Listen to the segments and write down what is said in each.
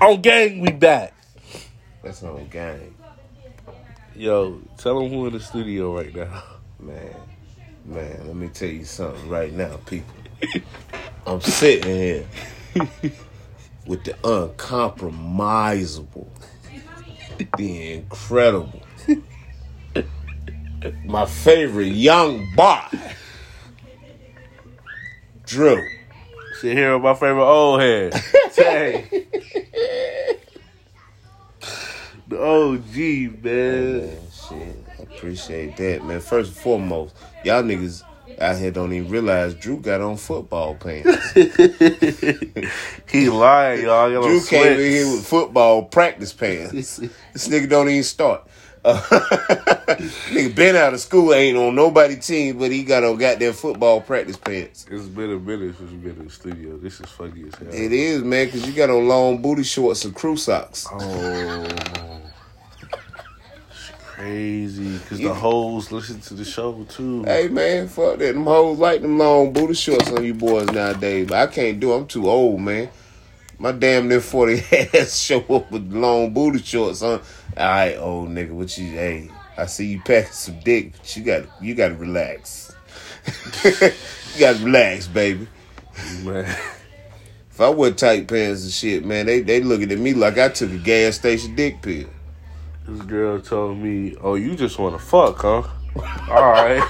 On gang, we back. That's on gang, Yo, tell them who in the studio right now. man. Man, let me tell you something right now, people. I'm sitting here with the uncompromisable, the incredible, my favorite young boy, Drew. Sit here with my favorite old head. Tae. the OG, man. Man, shit, I appreciate that, man. First and foremost, y'all niggas out here don't even realize Drew got on football pants. he lying, y'all. Y'all Drew came in here with football practice pants. This nigga don't even start. Uh, nigga been out of school, ain't on nobody team, but he got on goddamn football practice pants. It's been a minute since we've been in the studio. This is funny as hell. It is, man, because you got on long booty shorts and crew socks. Oh, it's crazy because You- the hoes listen to the show too. Hey, man, fuck that. Them hoes like them long booty shorts on you boys nowadays, but I can't do it. I'm too old, man. My damn near 40 ass show up with long booty shorts on. All right, old nigga, what you, hey, I see you packing some dick, but you got you got to relax. you got to relax, baby. Man, If I wear tight pants and shit, man, they they looking at me like I took a gas station dick pill. this girl told me, "Oh, you just want to fuck, huh?" All right.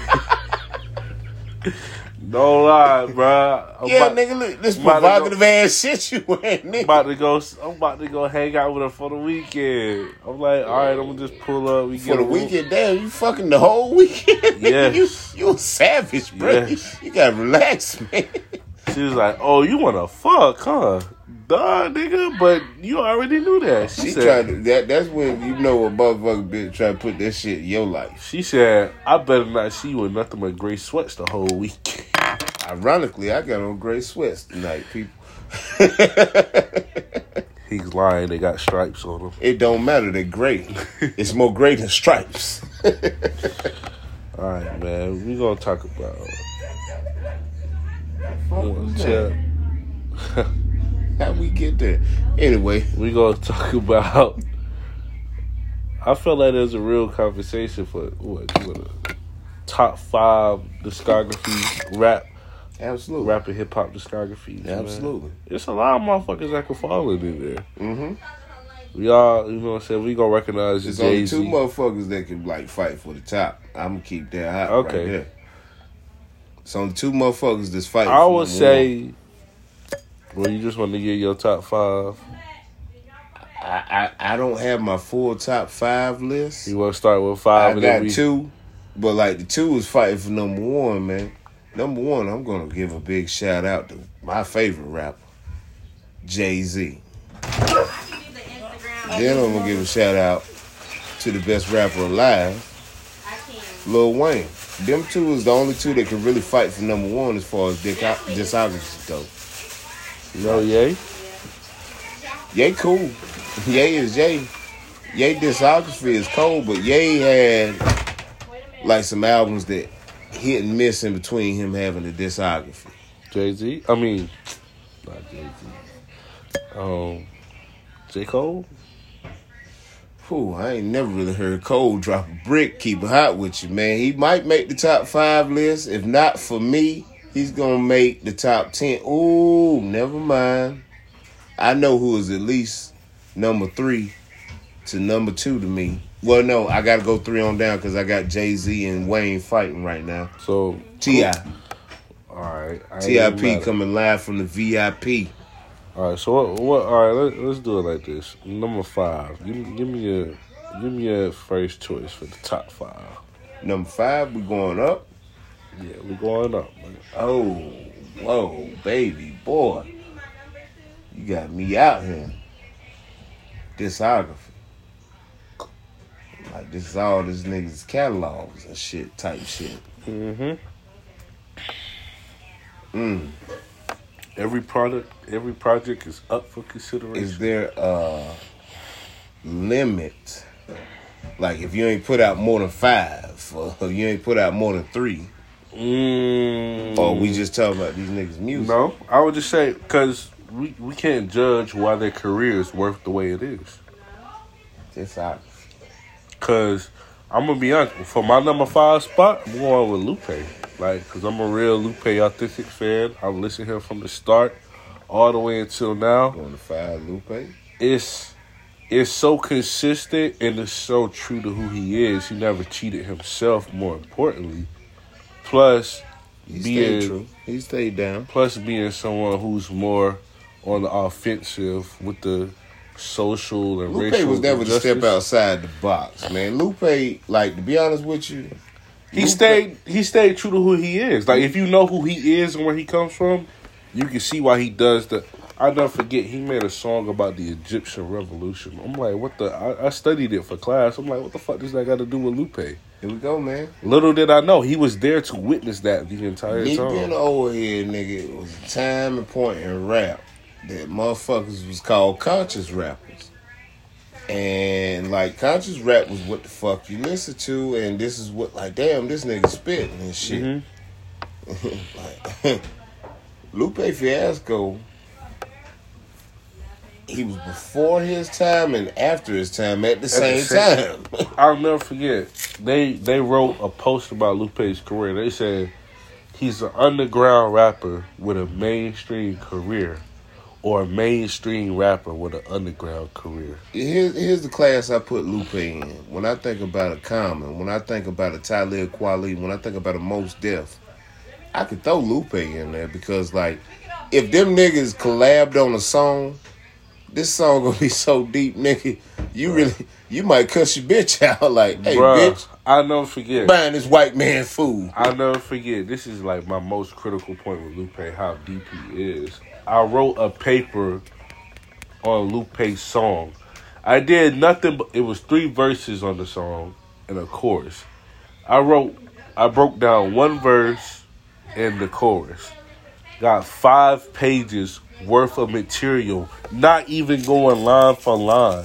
Don't lie, bro. I'm Yeah, about, nigga, look, this to go- provocative ass shit you wearing, nigga. about to go. I'm about to go hang out with her for the weekend. I'm like, all right, I'm gonna just pull up. We For get the room. weekend, damn, you fucking the whole weekend. nigga. You, you a savage, bro. Yes. You, gotta relax, man. She was like, "Oh, you want to fuck, huh?" Duh, nigga. But you already knew that. She, She said. tried to, that. That's when you know a motherfucker bitch try to put that shit in your life. She said, "I better not see you with nothing but gray sweats the whole week." Ironically, I got on gray sweats tonight, people. He's lying. They got stripes on them. It don't matter. They're gray. it's more gray than stripes. All right, man. We gonna talk about. How we get there? Anyway, we gonna talk about. I feel like there's a real conversation for what wanna top five discography rap absolutely, rap and hip hop discographies. man. absolutely. It's a lot of motherfuckers that can fall in there. Mm-hmm. We all, you know what I'm saying? We gonna recognize There's Jay only two motherfuckers that can like fight for the top. I'm gonna keep that hot Okay. right there. It's only two motherfuckers that's fighting. I for would say, well, you just want to get your top five. I, I I don't have my full top five list. You want to start with I five? and then got we, two, but like the two is fighting for number one, man. Number one, I'm gonna give a big shout out to my favorite rapper, Jay Z. Then I'm gonna give a shout out to the best rapper alive, Lil Wayne. Them two is the only two that can really fight for number one as far as discography go. You know, yay. Ye cool. Ye is Ye. Ye discography is cold, but Ye had like some albums that hit and miss in between him having a discography. Jay Z. I mean, not Jay Z. Um, J Cole. Whew, I ain't never really heard Cole drop a brick, keep it hot with you, man. He might make the top five list. If not for me, he's gonna make the top ten. Ooh, never mind. I know who is at least number three to number two to me. Well, no, I gotta go three on down because I got Jay Z and Wayne fighting right now. So T.I., All right. Tip coming live from the VIP. All right. So what? What? All right. Let, let's do it like this. Number five. Give me, give me your, give me your first choice for the top five. Number five, we going up. Yeah, we going up. Man. Oh, whoa, baby boy. You got me out here. Discography. Like this is all this niggas catalogs and shit type shit. Mm-hmm. Mm. Every product, every project is up for consideration. Is there a limit? Like if you ain't put out more than five, or you ain't put out more than three, Mm, or we just talking about these niggas music? no, I would just say because we we can't judge why their career is worth the way it is. It's out. Cause I'm gonna be honest, for my number five spot, I'm going with Lupe. Like, cause I'm a real Lupe authentic fan. I've listened to him from the start all the way until now. Going to five Lupe. It's it's so consistent and it's so true to who he is. He never cheated himself. More importantly, plus He being true. He stayed down. plus being someone who's more on the offensive with the social and Lupe was never to step outside the box, man. Lupe, like to be honest with you, He Lupe- stayed. He stayed true to who he is. Like if you know who he is and where he comes from, you can see why he does the. I never forget. He made a song about the Egyptian Revolution. I'm like, what the? I, I studied it for class. I'm like, what the fuck does that got to do with Lupe? Here we go, man. Little did I know he was there to witness that the entire Me being an time. old head nigga, it was time and point in rap that motherfuckers was called conscious rappers. And like conscious rap was what the fuck you listen to, and this is what like damn this nigga spitting and shit. Mhm. like Lupe Fiasco, he was before his time and after his time at the same the same- time. I'll never forget. They they wrote a post about Lupe's career. They said he's an underground rapper with a mainstream career, or a mainstream rapper with an underground career. Here's, here's the class I put Lupe in. When I think about a Common, when I think about a Talib Kweli, when I think about a Mos Def, I could throw Lupe in there because, like, if them niggas collabed on a song, this song gonna be so deep, nigga. You really, you might cuss your bitch out like, hey, Bruh, bitch, I'll never forget. buying this white man food. I'll never forget. This is like my most critical point with Lupe, how deep he is. I wrote a paper on Lupe's song. I did nothing but it was three verses on the song and a chorus. I wrote I broke down one verse and the chorus. Got five pages worth of material, not even going line for line.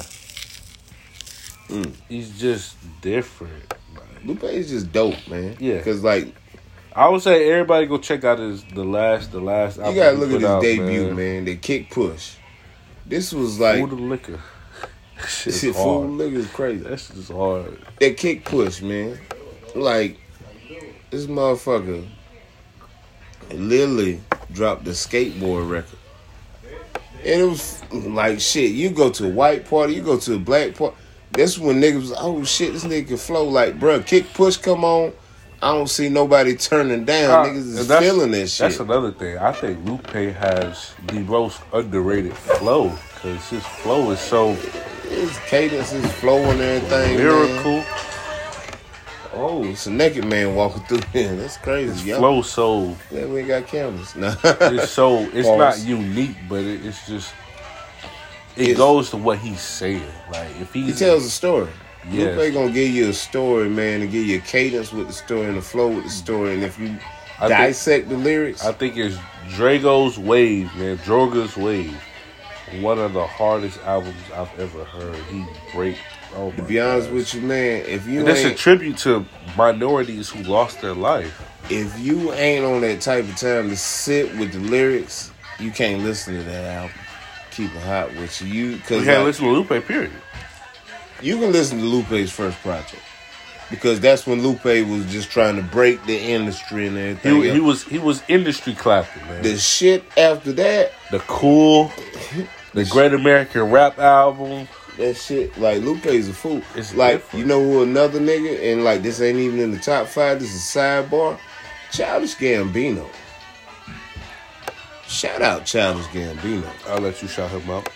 Mm. He's just different. Lupe is just dope, man. Yeah. Cause like I would say everybody go check out his the last the last. you gotta look at his out, debut, man. The kick push. This was like Food and liquor. Shit. Food nigga is crazy. That's just hard. that kick push, man. Like this motherfucker literally dropped the skateboard record. And it was like shit. You go to a white party, you go to a black party. That's when niggas was, oh shit, this nigga can flow. Like, bruh, kick push come on. I don't see nobody turning down. Uh, Niggas is feeling that shit. That's another thing. I think Lupe has the most underrated flow because his flow is so His cadence, his flow and everything. Man. Oh, it's a naked man walking through here. That's crazy. His yo. flow so Glad we ain't got cameras. Nah. it's so it's Pause. not unique, but it, it's just it It's- goes to what he's saying. Like if He tells a story. Yes. Lupe gonna give you a story, man, and give you a cadence with the story and the flow with the story. And if you I think- dissect the lyrics, I think it's Drago's Wave, man. Drogas Wave. One of the hardest albums I've ever heard. He break. Oh to be honest with you, man, if you and it's a tribute to minorities who lost their life. if you ain't on that type of time to sit with the lyrics, you can't listen to that album. Keep it hot with you, Cause you can't listen to Lupe. Period. You can listen to Lupe's first project because that's when Lupe was just trying to break the industry and everything. He, he was he was industry clapping, man. the shit after that, the cool, the Great American Rap album. That shit, like Lupe's a fool. It's like different. you know who another nigga, and like this ain't even in the top five. This is a sidebar. Childish Gambino. Shout out Childish Gambino. I'll let you shout him out.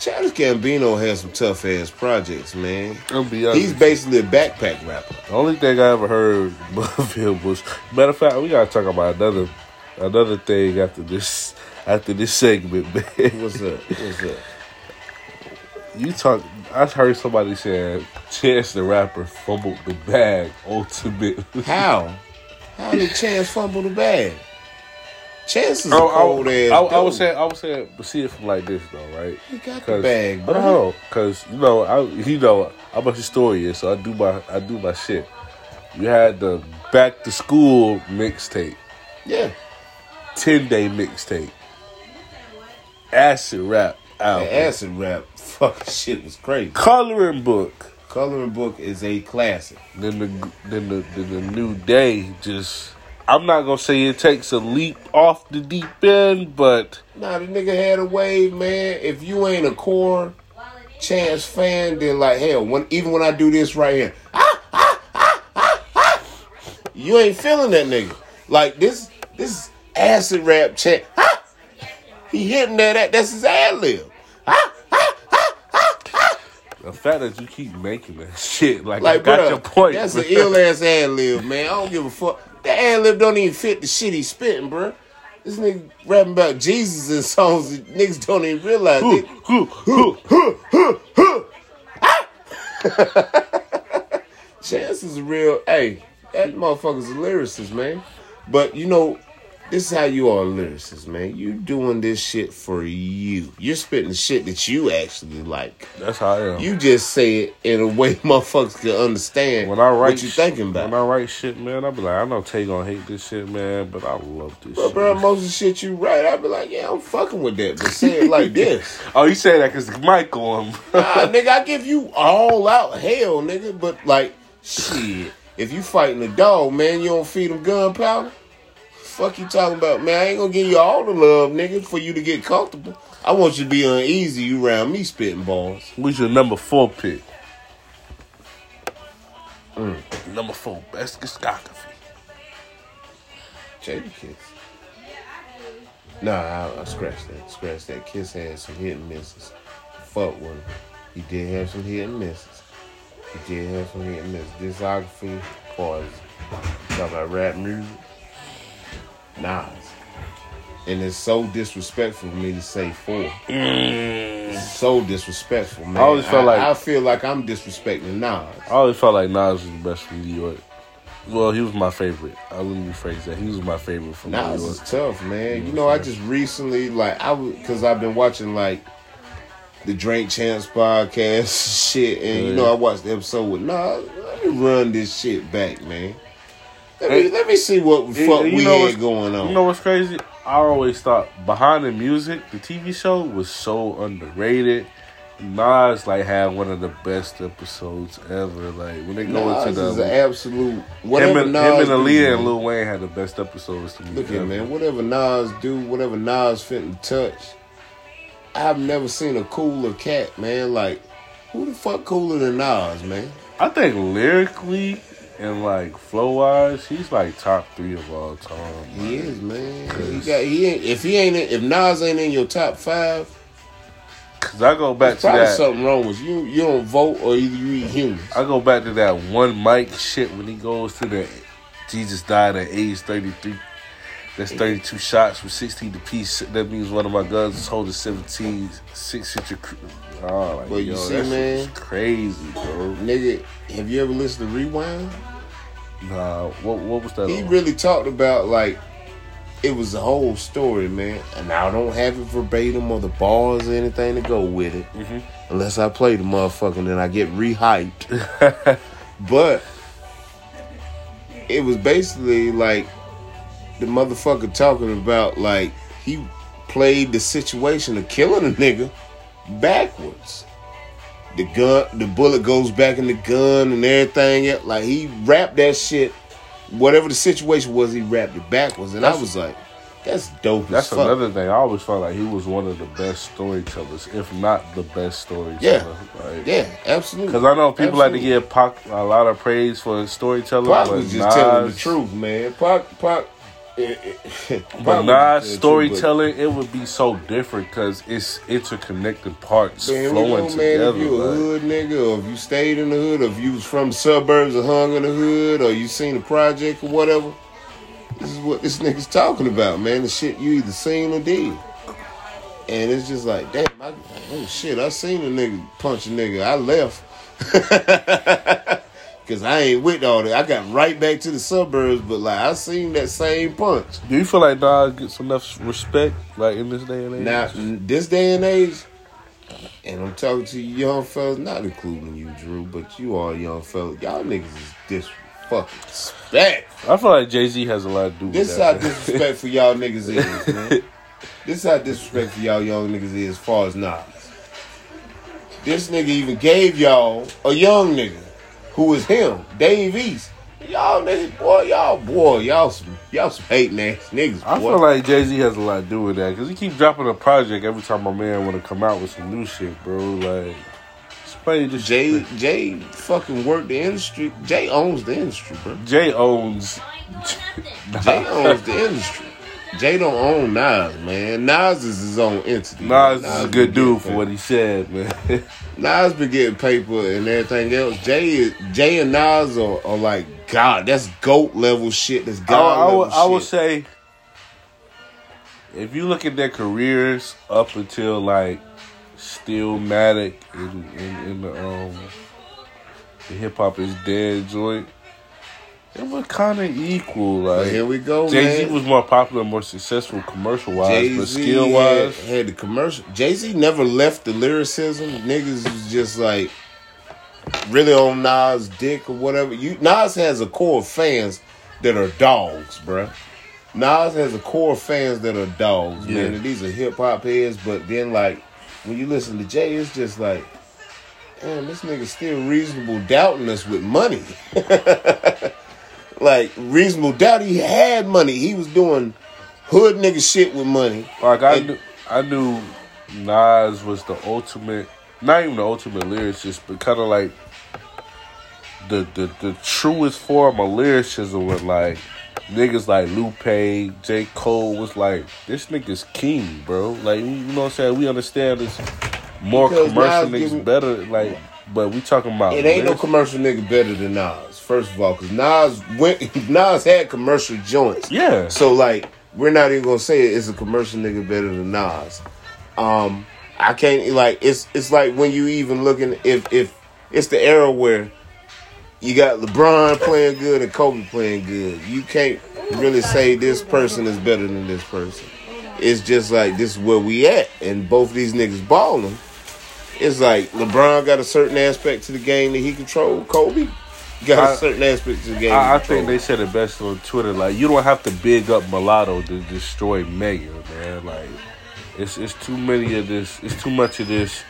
Childish Gambino has some tough ass projects, man. I'll be honest. He's basically a backpack rapper. The only thing I ever heard of him was matter of fact, we gotta talk about another another thing after this after this segment, man. What's up? What's up? You talk I heard somebody saying Chance the rapper fumbled the bag ultimate. How? How did Chance fumble the bag? Chance is a Oh, cold I, ass. I, I was dude. saying I was saying but see it from like this though, right? he got the bag, bro. on, cause you know, I you know I'm a historian, so I do my I do my shit. You had the back to school mixtape, Yeah. ten day mixtape. acid rap album. The acid rap fucking shit was crazy. Coloring book. Coloring book is a classic. Then the then the then the new day just. I'm not gonna say it takes a leap off the deep end, but Nah, the nigga had a wave, man. If you ain't a core chance fan, then like hell, when even when I do this right here, ah, ah, ah, ah, ah, you ain't feeling that nigga. Like this this acid rap chant. Ah, he hitting that that's his ad lib. Ah, the fact that you keep making that shit, like, like I got bruh, your point. That's bro. an ill ass ad lib, man. I don't give a fuck. That ad lib don't even fit the shit he's spitting, bro. This nigga rapping about Jesus and songs that niggas don't even realize. Hoo, They- hoo, hoo. Chance is real. Hey, that motherfucker's a lyricist, man. But you know, this is how you are a lyricist, man. You doing this shit for you. You're spitting the shit that you actually like. That's how I am. You just say it in a way motherfuckers can understand when I write what you thinking about. When I write shit, man, I be like, I know Tae gonna hate this shit, man, but I love this but shit. bro, most of the shit you write, I be like, yeah, I'm fucking with that. But say it like this. oh, you say that because the mic on. Nah, nigga, I give you all out hell, nigga. But like, shit, if you fighting a dog, man, you don't feed him gunpowder. Fuck you talking about, man? I ain't gonna give you all the love, nigga, for you to get comfortable. I want you to be uneasy. You around me spitting balls. Who's your number four pick? Mm. Number four, best discography. Jadakiss. Nah, I, I scratch that. Scratch that. Kiss had some hit and misses. Fuck with him. He did have some hit and misses. He did have some hit and misses. Discography, as far as talking about rap music, Nas. And it's so disrespectful for me to say four. Mm. It's so disrespectful, man. I always felt like- I feel like I'm disrespecting Nas. I always felt like Nas was the best from New York. Well, he was my favorite. I me rephrase that. He was my favorite from New Nas York. is tough, man. You know, I just recently like I because I've been watching like the Drink Champs podcast shit, and you know I watched the episode with Nas. Let me run this shit back, man. Let me let me see what the fuck you we know had going on. You know what's crazy? I always thought behind the music, the TV show was so underrated. Nas like had one of the best episodes ever. Like when they go Nas into the is an absolute him whatever and, Nas him and do, Aaliyah man. and Lil Wayne had the best episodes to me. Look at man, whatever Nas do, whatever Nas fit and touch. I've never seen a cooler cat, man. Like who the fuck cooler than Nas, man? I think lyrically and like flow wise, he's like top three of all time. He is, man. He got he ain't if he ain't in, if Nas ain't in your top five, Cause I go back to that. something wrong with you. You don't vote or either you eat humans. I go back to that one mic shit when he goes to the Jesus died at age 33. That's 32 shots with 16 to piece. That means one of my guns is holding 17, six inch. Oh, like, Well, you see, man. crazy, bro. Nigga, have you ever listened to Rewind? Nah, what what was that? He on? really talked about like it was a whole story, man. And I don't have it verbatim or the bars or anything to go with it. Mhm. Unless I play the motherfucker and then I get rehyped. but it was basically like the motherfucker talking about like he played the situation of killing a nigga backwards. The gun, the bullet goes back in the gun and everything. Like he wrapped that shit. Whatever the situation was, he wrapped it backwards, and I was like, "That's dope That's as fuck." another thing. I always felt like he was one of the best storytellers, if not the best storyteller. Yeah. Like, yeah, absolutely. Because I know people like to Absolutely. give Pac a lot of praise for storytelling. Pac was just telling the truth, man. Pac, Pac. Eh, But was Nas just telling storytelling, it would be so different because it's interconnected parts Man, you flowing know, man, together. if you a hood nigga, or if you stayed in the hood, or if you was from the suburbs or hung in the hood, or you seen a project or whatever, this is what this nigga's talking about, man. The shit you either seen or did. And it's just like, damn, I, oh shit, I seen a nigga punch a nigga. I left. Cause I ain't with all that. I got right back to the suburbs, but like I seen that same punch. Do you feel like Nas gets enough respect, like in this day and age? Now, this day and age, and I'm talking to you young fellas, not including you, Drew, but you all young fellas. Y'all niggas is dis fucking respect. I feel like Jay Z has a lot to do with that. This how that. disrespectful y'all niggas is, man. This is how disrespectful y'all young niggas is as far as Nas. This nigga even gave y'all a young nigga who is him, Dave East. Y'all niggas, boy, y'all boy, y'all some y'all some hating ass niggas. I feel like Jay Z has a lot to do with that because he keep dropping a project every time my man want to come out with some new shit, bro. Like, it's probably just Jay Jay fucking worked the industry. Jay owns the industry, bro. Jay owns. Jay owns the industry. Jay don't own Nas, man. Nas is his own entity. Nas man. is a good dude for what he said, man. Nas been getting paper and everything else. Jay, is, Jay and Nas are, are like God. That's goat level shit. That's God I, level would- I would say, if you look at their careers up until like Stillmatic in, in, in the um the hip hop is dead joint, it was kind of equal. But Like here we go, Jay Z was more popular, more successful commercial wise, but skill wise, had the commercial. Jay Z never left the lyricism. Niggas was just like really on Nas' dick or whatever. You Nas has a core of fans that are dogs, bruh. Nas has a core of fans that are dogs, man. And these are hip hop heads, but then like when you listen to Jay, it's just like, damn, this nigga still reasonable doubting us with money. like reasonable doubt, he had money. He was doing hood nigga shit with money. like I And- knew, I knew Nas was the ultimate, not even the ultimate lyricist, but kind of like the, the the truest form of lyricism with like niggas like Lupe, J. Cole was like, this nigga's king, bro. Like, you know what I'm saying? We understand this more Because commercial niggas give me- better, like, but we talking about It ain't no commercial nigga better than Nas. First of all, because Nas went, Nas had commercial joints. Yeah. So like, we're not even gonna say it's a commercial nigga better than Nas. Um, I can't like it's it's like when you even looking if if it's the era where you got LeBron playing good and Kobe playing good. You can't really say this person is better than this person. It's just like this is where we at, and both these niggas balling. It's like LeBron got a certain aspect to the game that he control. Kobe got a I- certain aspect to the game. I, I think they said it best on Twitter. Like, you don't have to big up Mulatto to destroy Mega, man. Like, it's it's too many of this. It's too much of this.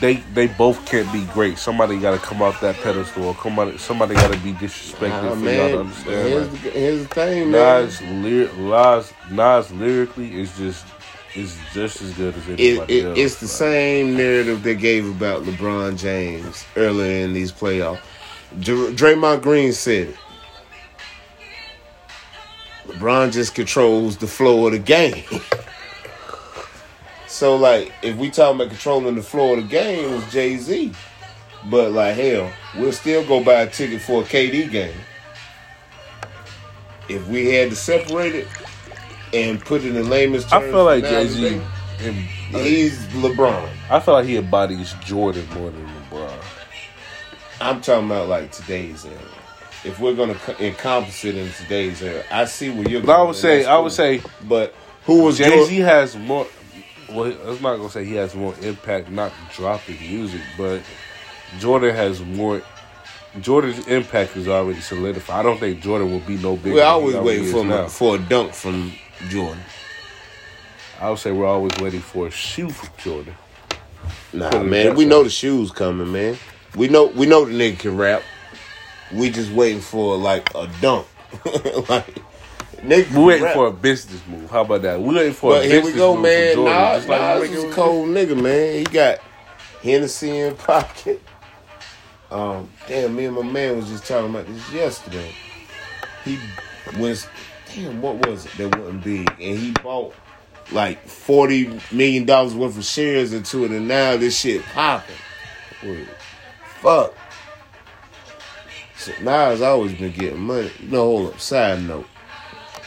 They they both can't be great. Somebody got to come off that pedestal. Or come out, somebody got to be disrespected Nah, for y'all to understand. here's, Like, the, here's the thing, man. Nas, lyr- Nas, Nas lyrically is just is just as good as It, anybody it, else. it's the Like, same narrative they gave about LeBron James earlier in these playoffs. Dr- Draymond Green said it. LeBron just controls the flow of the game. so, like, if we talking about controlling the flow of the game, it was Jay Z. But, like, hell, we'll still go buy a ticket for a KD game. If we had to separate it and put it in layman's terms, I feel like Jay Z. He's LeBron. I feel like he embodies Jordan more than LeBron. I'm talking about like today's era. If we're gonna co- encompass it in today's era, I see where you're. But I going, would and say, that's I cool. would say, but who was Jay Z has more. Well, I'm not gonna say he has more impact, not dropping music, but Jordan has more. Jordan's impact is already solidified. I don't think Jordan will be no bigger. We're than he always already waiting is for now. for a dunk from Jordan. I would say we're always waiting for a shoe from Jordan. Nah, Put it man, that we way. know the shoes coming, man. We know we know the nigga can rap. We just waiting for like a dunk, like nigga. We're waiting rap. for a business move. How about that? We're waiting for a business move. But a here business we go, move man. Jordan. Nas, just like Nas we is a cold nigga, man. He got Hennessy in pocket. Um, damn, me and my man was just talking about this yesterday. He was, damn, what was it that wasn't big? And he bought like forty million dollars worth of shares into it, and now this shit popping. Fuck. So Nas always been getting money. No, hold up. Side note.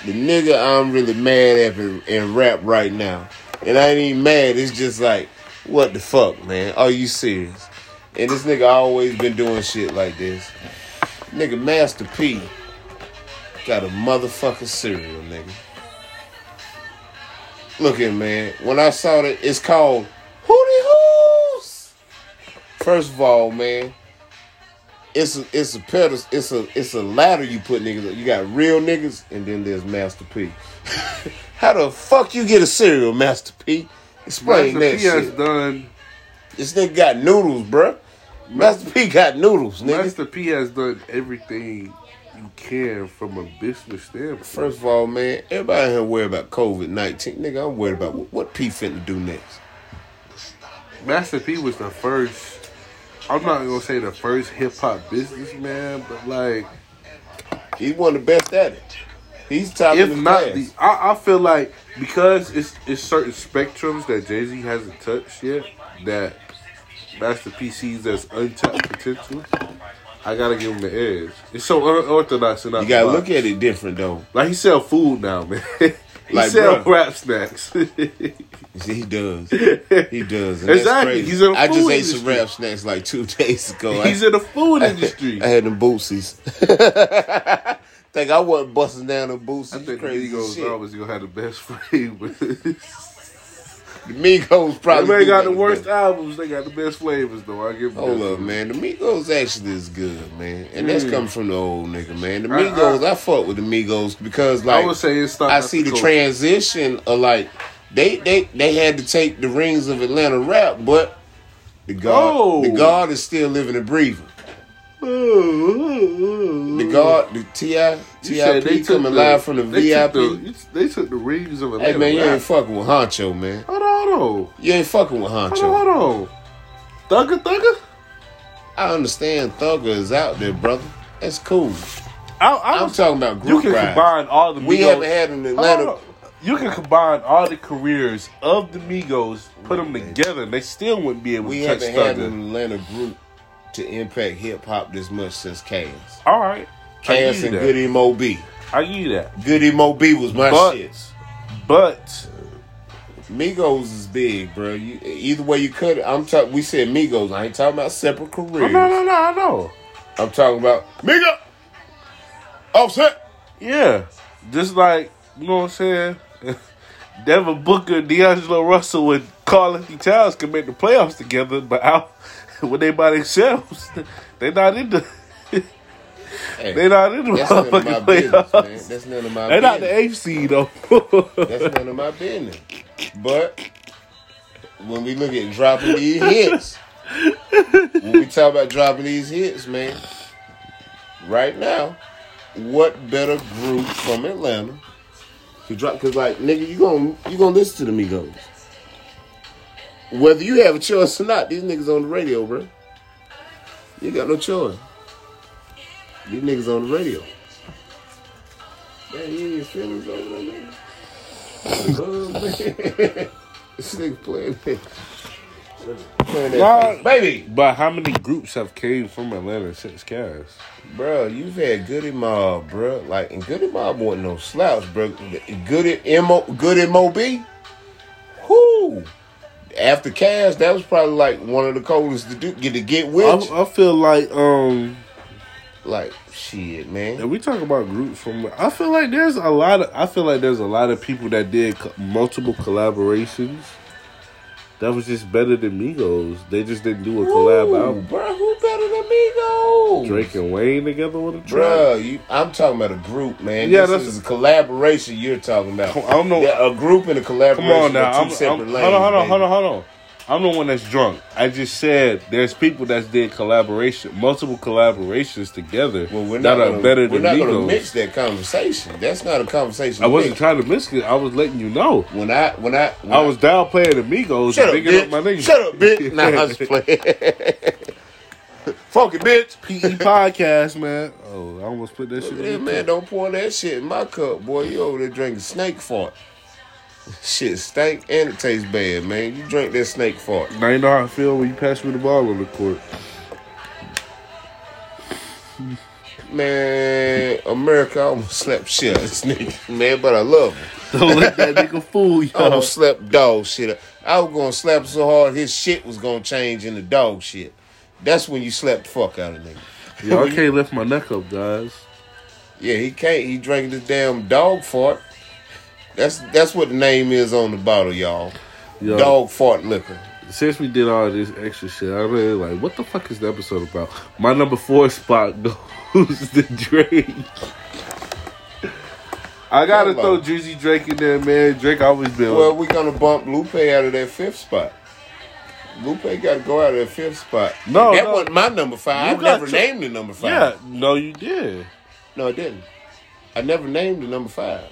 The nigga I'm really mad at in, in rap right now. And I ain't even mad. It's just like, what the fuck, man? Are you serious? And this nigga always been doing shit like this. Nigga Master P got a motherfucking cereal, nigga. Look at man. When I saw that, it's called Hootie Hoos. First of all, man, it's a it's a pedestal, it's a it's a ladder you put niggas. up. You got real niggas, and then there's Master P. How the fuck you get a cereal, Master P? Explain Master that P has done. This nigga got noodles, bruh. Master P got noodles, nigga. Master P has done everything you can from a business standpoint. First of all, man, everybody here worried about COVID nineteen. Nigga, I'm worried about what, what P finna do next. Master P was the first. I'm not gonna say the first hip hop businessman, but like He's one of the best at it. He's top if of the not class. the, I, I feel like because it's it's certain spectrums that Jay Z hasn't touched yet that Master P sees as untapped potential. I gotta give him the edge. It's so unorthodox and you gotta look at it different though. like he sell food now, man. he Like, sell bruh. rap snacks. He does. He does. And Exactly. He's in I just ate some rap snacks like two days ago. He's I, in the food industry. I had them bootsies. think I wasn't busting down the bootsies. I think crazy shit. always gonna have the best flavors. The Migos probably. they got the best. worst albums. They got the best flavors, though. I give Hold up, man. The Migos actually is good, man, and that's Mm. coming from the old nigga, man. The I- Migos, I, fuck with the Migos because like I would say it's. I see the transition of like they they they had to take the rings of Atlanta rap, but the God Oh. the God is still living and breathing. The God, the T.I. Tip coming live from the they VIP. Took the, they took the rings of Atlanta. hey man, you ain't fucking with Huncho, man. Hold on, hold on. You ain't fucking with Hold on, Huncho. hold on. Thugger, thugger. I understand Thugger is out there, brother. That's cool. I, I I'm talking about group. you can rides. combine all the. We haven't had an Atlanta. You can combine all the careers of the Migos, put them together, and they still wouldn't be able We to touch Thugger. We haven't had an Atlanta group to impact hip hop this much since Kast. All right, Kast and that. Goodie Mob. I give you that. Goodie Mob was my But- shit. But Migos is big, bro. You, either way you cut it, I'm talking. We said Migos. I ain't talking about separate careers. no, no, no, I know. I'm talking about Migo. Offset. Yeah, just like you know what I'm saying. Devin Booker, D'Angelo Russell, and Karl-Anthony Towns can make the playoffs together, but out when they by themselves, they not in the Hey, they not in the that's none of my motherfucking business, playoffs. man. That's none of my They not the business. eighth seed though. That's none of my business. But when we look at dropping these hits, when we talk about dropping these hits, man, right now, what better group from Atlanta to drop? Because like nigga, you gonna you gonna listen to the Migos, whether you have a choice or not. These niggas on the radio, bro. You got no choice. These niggas on the radio. Man, you ain't your feelings over there, man. Oh, man. this nigga playing that. Playing that Nah. Baby! but how many groups have came from Atlanta since Kast? Bro, you've had Goodie Mob, bro. Like, and Goodie Mob wasn't no slouch, bro. Goodie M.O. Goodie M.O.B. Whoo! After Cash, that was probably like one of the coldest to do. Get to get with. I, I feel like um, like, shit, man. if we talk about groups from, I feel like there's a lot of, I feel like there's a lot of people that did co- multiple collaborations. That was just better than Migos. They just didn't do a collab Ooh, album. bro, who Migos? Drake and Wayne together with a track. Bruh, you, I'm talking about a group, man. Yeah, this that's- is a collaboration you're talking about. I don't know. Yeah, a group and a collaboration. Come on now. two I'm, I'm, separate hold on, hold on, hold on, hold on. I'm the one that's drunk. I just said there's people that did collaboration, multiple collaborations together Well, we're that not are gonna, better we're than not gonna mix that conversation. That's not a conversation. I wasn't mix. trying to mix it. I was letting you know. When I when I when I was downplaying the Migos shut up, bitch. up my niggas. Shut up, bitch. nah, I was just playing. Funky bitch. PE podcast, man. Oh, I almost put that shit. Look on at that man. man. Don't pour that shit in my cup, boy. You over there drinking snake fart. Shit stank and it tastes bad, man. You drink that snake fart. Now you know how I feel when you pass me the ball on the court. Man, America almost slept shit out this nigga, man, but I love him. Don't let that nigga fool you. I almost slept dog shit. up. I was gonna slap so hard his shit was gonna change into dog shit. That's when you slapped the fuck out of nigga. Yo, I can't lift my neck up, guys. Yeah, he can't. He drank this damn dog fart. That's that's what the name is on the bottle, y'all. Yo, Dog fart liquor. since we did all this extra shit, I really like what the fuck is the episode about? My number four spot goes to Drake. I gotta Hello. throw Drizzy Drake in there, man. Drake always been. Well, we're gonna bump Lupe out of that fifth spot. Lupe got to go out of that fifth spot. No, that no. wasn't my number five. You I never to- named the number five. yeah, no, you did. No, I didn't. I never named the number five.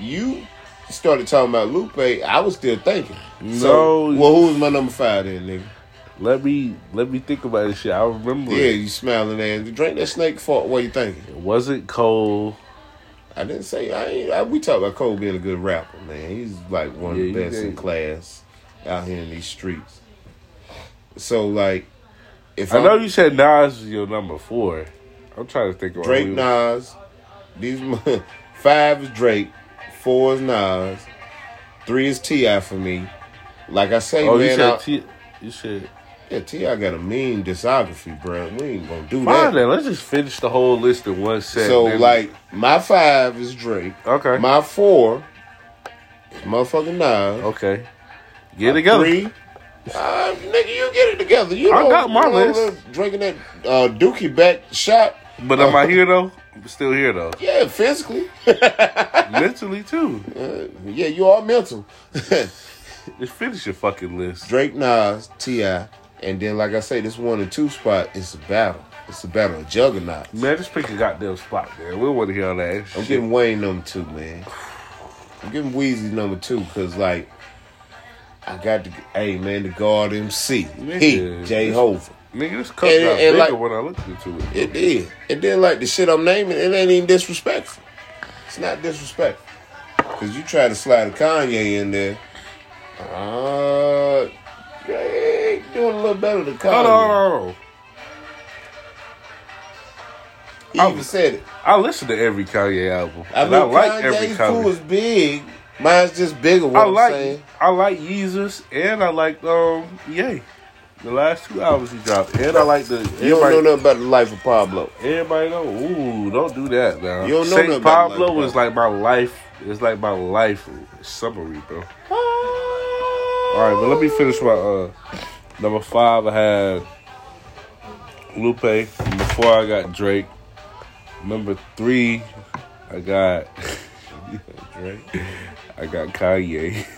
You started talking about Lupe. I was still thinking. So, No. well, who was my number five then, nigga? Let me let me think about this shit. I remember Yeah, it. you smiling ass. Drink that snake fart. What you thinking? It wasn't Cole. I didn't say. I, ain't, I we talk about Cole being a good rapper, man. He's like one of the best in class out here in these streets. So like, if I know I'm- you said Nas is your number four. I'm trying to think of Drake, Nas. These five is Drake, four is Nas, three is T.I. for me. Like I say, Oh, you man, said I, T. You said. yeah, T.I. got a mean discography, bro. We ain't gonna do Fine that. then. Let's just finish the whole list in one set. So then- like, my five is Drake. okay, My four, is motherfucking Nas. okay, get it together. Three. Uh, nigga, you get it together. You I know, got my you know, list. Drinking that uh, Dookie back shot. But am I here though? I'm still here though. Yeah, physically. Mentally too. Uh, yeah, you are mental. Just finish your fucking list. Drake, Nas, T.I., and then like I say, this one and two spot is a battle. It's a battle of juggernauts. Man, just pick a goddamn spot, man. We don't want to hear all that. I'm shit. giving Wayne number two, man. I'm getting Weezy number two because like I got the hey man, the God MC, he Nigga, Jay this- Hova. Nigga, this cup And- got and bigger like- when I looked into it. It did. And then like the shit I'm naming, it ain't even disrespectful. It's not disrespectful. Cause you try to slide a Kanye in there. Uh Drake doing a little better than Kanye. Hold on, hold on, hold on. Even said it. I listen to every Kanye album. I mean, I like every Kanye's food Kanye. was big. Mine's just bigger. What I I'm like saying. I like Yeezus and I like um Yay. The last two albums he dropped. And I like the You don't know nothing about the life of Pablo. everybody know. Ooh, don't do that now. You don't know Saint nothing about Pablo Life, was like my life. It's like my life summary, bro. All right, but let me finish my uh number five. I had Lupe. Number four, I got Drake. Number three, I got Drake. I got Kanye.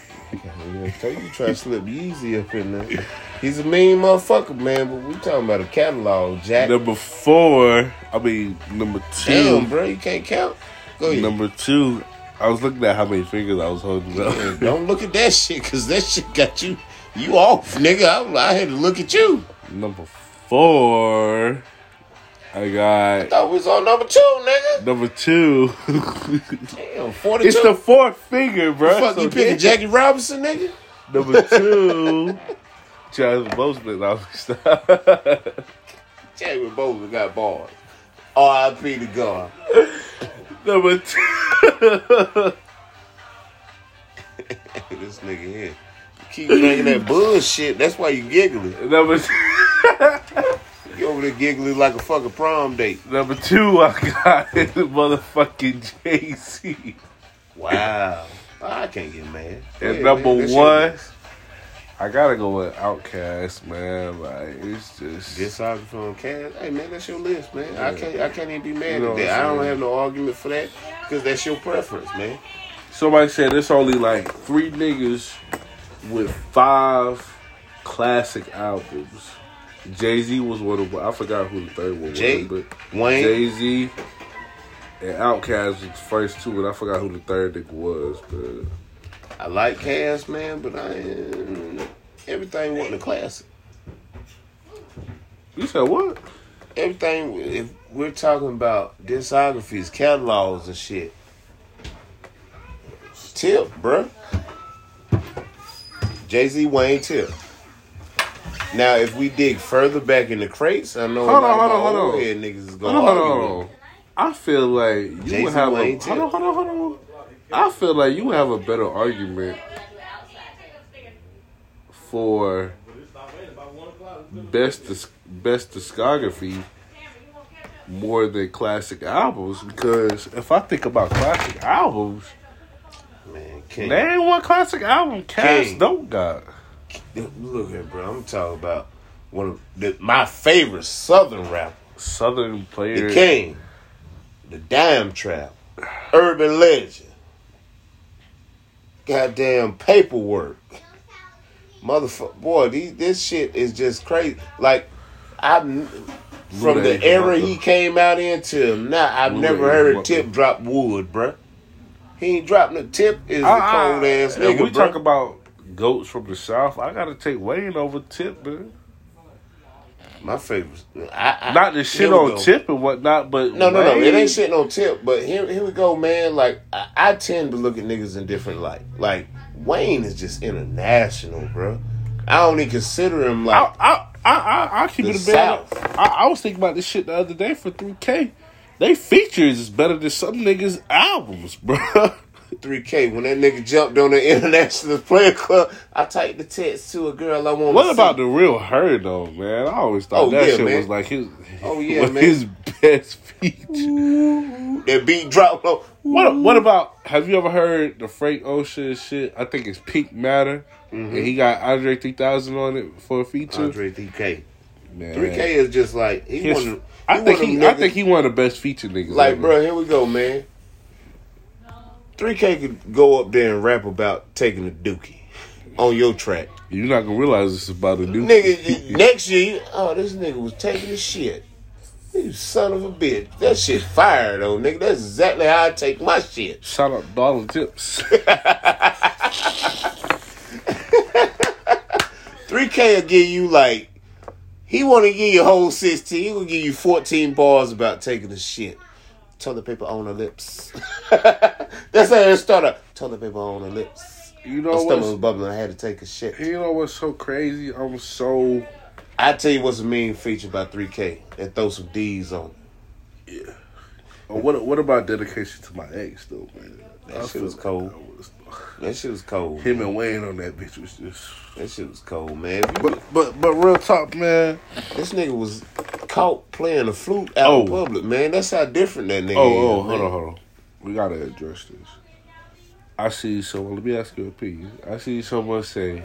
Tell you, try to slip Yeezy up in there. He's a mean motherfucker, man. But we talking about a catalog, Jack. Number four, I mean number two. Damn, bro, you can't count. Go ahead. Number two, I was looking at how many fingers I was holding Yeah, up. don't look at that shit, cause that shit got you. You off, nigga. I, I had to look at you. number four, I got Thought we was on number two, nigga. number two. Damn, forty-two. it's the fourth finger, bro. fuck So you picking then- Jackie Robinson, nigga. Number two, Charles Boseman. No, stop. Jackie Boseman got bars. R.I.P. to God. Number two. this nigga here. Keep drinking that bullshit. That's why you giggling. Number two. You over there giggling like a fucking prom date. Number two, I got motherfucking Jay Z. Wow. I can't get mad. Go And number man. One, list. I gotta go with Outkast, man. Like it's just Discography on Cash. Hey man, that's your list, man. I can't I can't even be mad You know at that. I don't have no argument for that because that's your preference, man. somebody said it's only like three niggas with five classic albums. Jay Z was one of. I forgot who the third one Jay? was, but Wayne. Jay Z and Outkast was the first two, but I forgot who the third nigga was. But I like Cash, man, but I ain't- everything wasn't a classic. you said what? Everything if we're talking about discographies, catalogs and shit. Tip, bruh. Jay Z, Wayne, Tip. Now, if we dig further back in the crates, I know Hold on, hold on, hold on. niggas is on, hold on, hold on. I feel like you Jay-Z, would have a hold on, hold on, hold on. I feel like you would have a better argument for best best discography more than classic albums because if I think about classic albums, Man, King. name one classic album Cass King. don't got. Look here, bro. I'm talking about one of the, my favorite Southern rapper, Southern player. the King, the Dime Trap, Urban Legend, goddamn paperwork, motherfucker. Boy, these, this shit is just crazy. Like I, from the era he came out into now, I've never heard a tip drop wood, bro. He ain't dropping a tip. Is the I- cold ass nigga, we bruh. talk about goats from the south. I gotta take Wayne over Tip, man. My favorite. I, I, Not the shit on go. Tip and whatnot, but No, no, no. It ain't shit no tip. But here, here we go, man. Like I, I tend to look at niggas in different light. Like Wayne is just international, bro. I don't even consider him like. I, I, I, I, keep it a. South. I, I was thinking about this shit the other day for 3K. They features is better than some niggas' albums, bro. 3K when that nigga jumped on the international player club. I typed the text to a girl I want. what about the real her though, man? I always thought Oh, that yeah, shit man. was like his. Oh, yeah, man. His best feature. that beat drop low? What What about? Have you ever heard the Frank Ocean shit? I think it's Pink Matter, and mm-hmm. he got Andre 3000 on it for a feature. Andre 3K. Man. 3K is just like he His- of- I think he. I think he one of the best feature niggas. Like, ever. bro, here we go, man. 3K could go up there and rap about taking a dookie on your track. You're not gonna realize this is about a new Nigga, next year, oh, this nigga was taking a shit. You son of a bitch. That shit fire though, nigga. That's exactly how I take my shit. Shout out Dollar Tips. 3K will give you like, he want to give you a whole 16. He will give you 14 bars about taking a shit. Toilet paper on the lips. That's how it started. Toilet paper on the lips. You know My stomach was bubbling. I had to take a shit. you know what's so crazy? I'm so I tell you what's a mean feature by 3K and throw some D's on it. Oh, what what about dedication to my ex though, man? That I shit was like cold. that was- That shit was cold. Him and Wayne on that bitch was just. That shit was cold, man. But but but real talk, man. this nigga was caught playing the flute out in Oh. public, man. That's how different that nigga Oh is. oh, hold on hold on. We gotta address this. I see someone. Let me ask you a piece. I see someone say,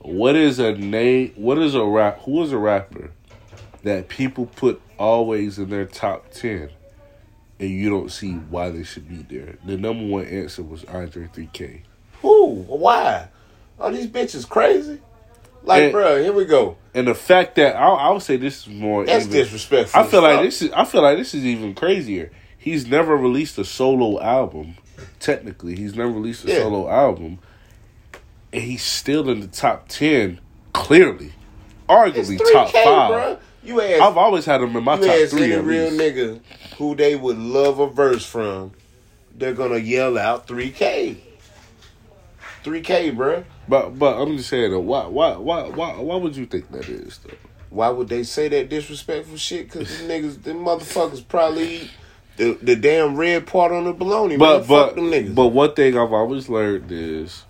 "What is a name? What is a rap? Who is a rapper that people put always in their top ten, and you don't see why they should be there?" The number one answer was Andre 3K. Who? Why? Are these bitches crazy? Like, And- bruh, here we go. And the fact that I, I would say this is more. That's even- disrespectful. I feel like this is. I feel like this is even crazier. He's never released a solo album. Technically, he's never released a Yeah. solo album, and he's still in the top ten. Clearly, arguably 3K, top five. bruh. You ask, I've always had him in my top three. any real nigga who they would love a verse from, they're gonna yell out 3K. 3K, bruh. But but I'm just saying, though, why why why why why would you think that is though? Why would they say that disrespectful shit? Cause these niggas, them motherfuckers probably eat the, the damn red part on the bologna. But man. but them niggas. but one thing I've always learned is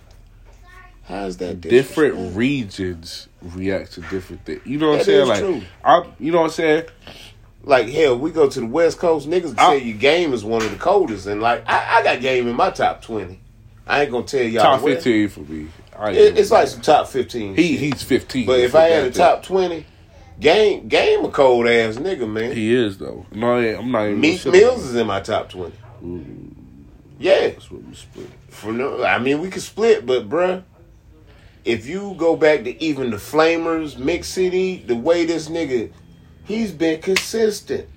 How is that different regions react to different things. You know what I'm saying? Like true. I, you know what I'm saying? Like hell, we go to the West Coast, niggas I- say your game is one of the coldest, and like I, I got game in my top twenty. I ain't gonna tell y'all. top. 15 for me. I It, it's like some top fifteen. he shit. he's 15. But if I had a top twenty, game game a cold ass nigga, man. he is though. No, I'm not even. Meek gonna shit on Mills is in my top twenty. Yeah, That's what we split. for no, I mean we could split, but bruh, if you go back to even the Flamers, Mix City, the way this nigga, he's been consistent.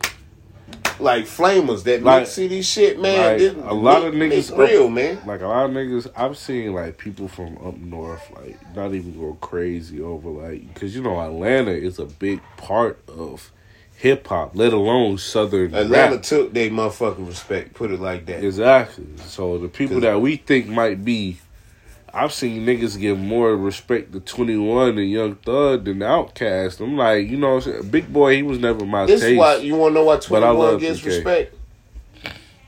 Like Flamers, that Like- Mix City shit, man. like, this, a lot of niggas real, up- man. Like a lot of niggas, I've seen like people from up north, like not even go crazy over like because you know Atlanta is a big part of hip hop, let alone southern Atlanta rap. took their motherfucking respect. Put it like that. Exactly. So the people that we think might be, I've seen niggas give more respect to Twenty One and Young Thug than Outkast. I'm like, you know, what I'm saying? Big Boi, he was never my This taste. why you want to know why But Twenty I One love gets 2K. respect.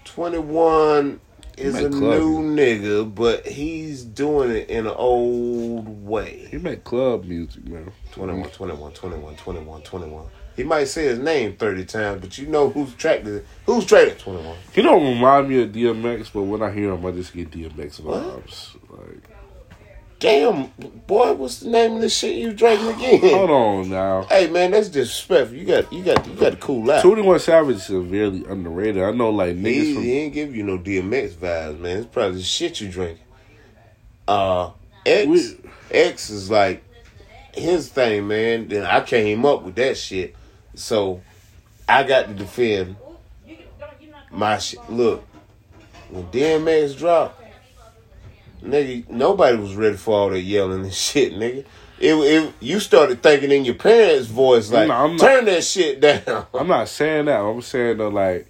Twenty One is a club new nigga, but he's doing it in an old way. he make club music, man. 21, 21, 21, 21, 21. He might say his name 30 times, but you know who's tracked it. Who's traded 21? He don't remind me of DMX, but when I hear him, I just get DMX vibes. Like Damn, boy, what's the name of this shit you drinking again? Hold on now. Hey man, that's disrespectful. You got you got you got to cool out. Twenty One Savage is severely underrated. I know, like He, niggas from he ain't give you no DMX vibes, man. It's probably the shit you drinking. Uh, X We- X is like his thing, man. Then I came up with that shit, so I got to defend my shit. Look, when DMX dropped, nigga, nobody was ready for all that yelling and shit, nigga. It, it, you started thinking in your parents' voice like, No, not- turn that shit down. I'm not saying that. I'm saying though, like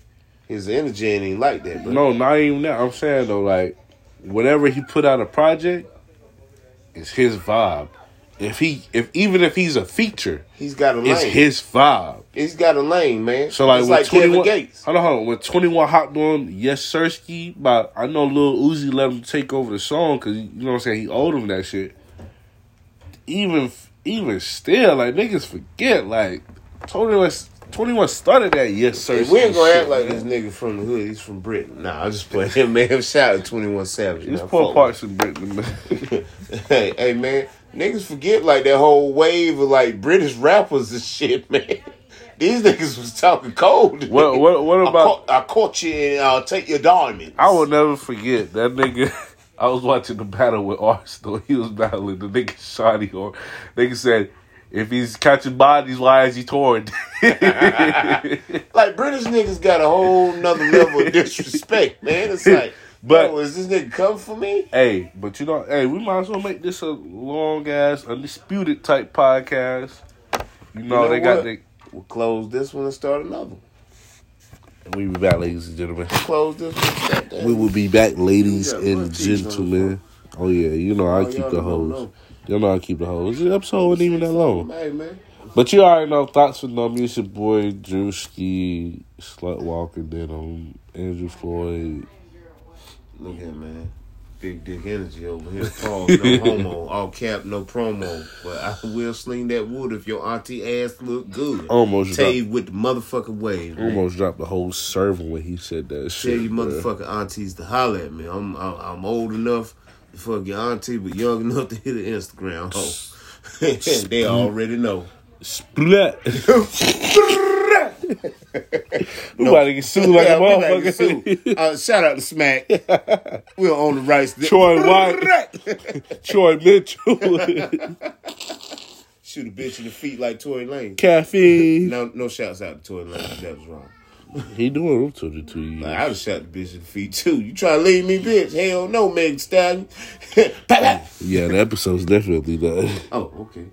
His energy ain't even like that, bro. no, not even that. I'm saying though, like whenever he put out a project, it's his vibe. If he, if even if he's a feature, He's got a lane. it's his vibe. He's got a lane, man. So like it's with like Kevin 21, Gates. hold on, hold on. With 21 hopped on Yessirskiii, but I know Lil Uzi let him take over the song because you know what I'm saying. He owed him that shit. Even even still, like niggas forget, like 21, 21 started that Yes Hey, we ain't gonna shit, act like man. this nigga from the hood. He's from Britain. Nah, I just playing him, man. Shout out to 21 Savage. There's poor parts in Britain, man. hey, hey, man. Niggas forget like that whole wave of like British rappers and shit, man. These niggas was talking cold. What- what- what I about- caught, I caught you and I'll uh, take your diamonds. I will never forget that nigga. I was watching the battle with Arsonal. He was battling the nigga Shotty or nigga said, if he's catching bodies, why is he touring? Like British niggas got a whole nother level of disrespect, man. It's like, But- but is this nigga coming for me? hey, but you know, hey, we might as well make this a long ass, undisputed type podcast. You know, know they got what? the. We'll close this one and start another. one. We be back, ladies and gentlemen. Close this one. start We will be back, ladies and one piece on the gentlemen. Oh yeah, you know I Oh, keep the hoes. You know I keep the hoes. This episode wasn't even that long. Hey man. But you already know thoughts with no music boy, Drewski, Slut Walker, then um Andrew Floyd. Look here, man. Big dick energy over here. Pause, no homo. All cap, no promo. But I will sling that wood if your auntie ass look good. Almost Tell dropped, with the motherfucking wave. Man. almost dropped the whole server when he said that Tell shit. you motherfucking aunties to holler at me. I'm I'm, I'm old enough to fuck your auntie, but young enough to hit an Instagram hoe. they already know. Splat. We about to get sued like Yeah, a we motherfucker. sue. Uh, shout out to Smack. We'll own the rights. to- Troy White, Troy Mitchell, Shoot a bitch in the feet like Tory Lanez. caffeine. No, no shouts out to Tory Lanez. That was wrong. He doing room to the two years. Like, I would shot the bitch in the feet too. You try to leave me, bitch? Hell no, Meg Stallion. Yeah, the episode's definitely that. Oh, okay.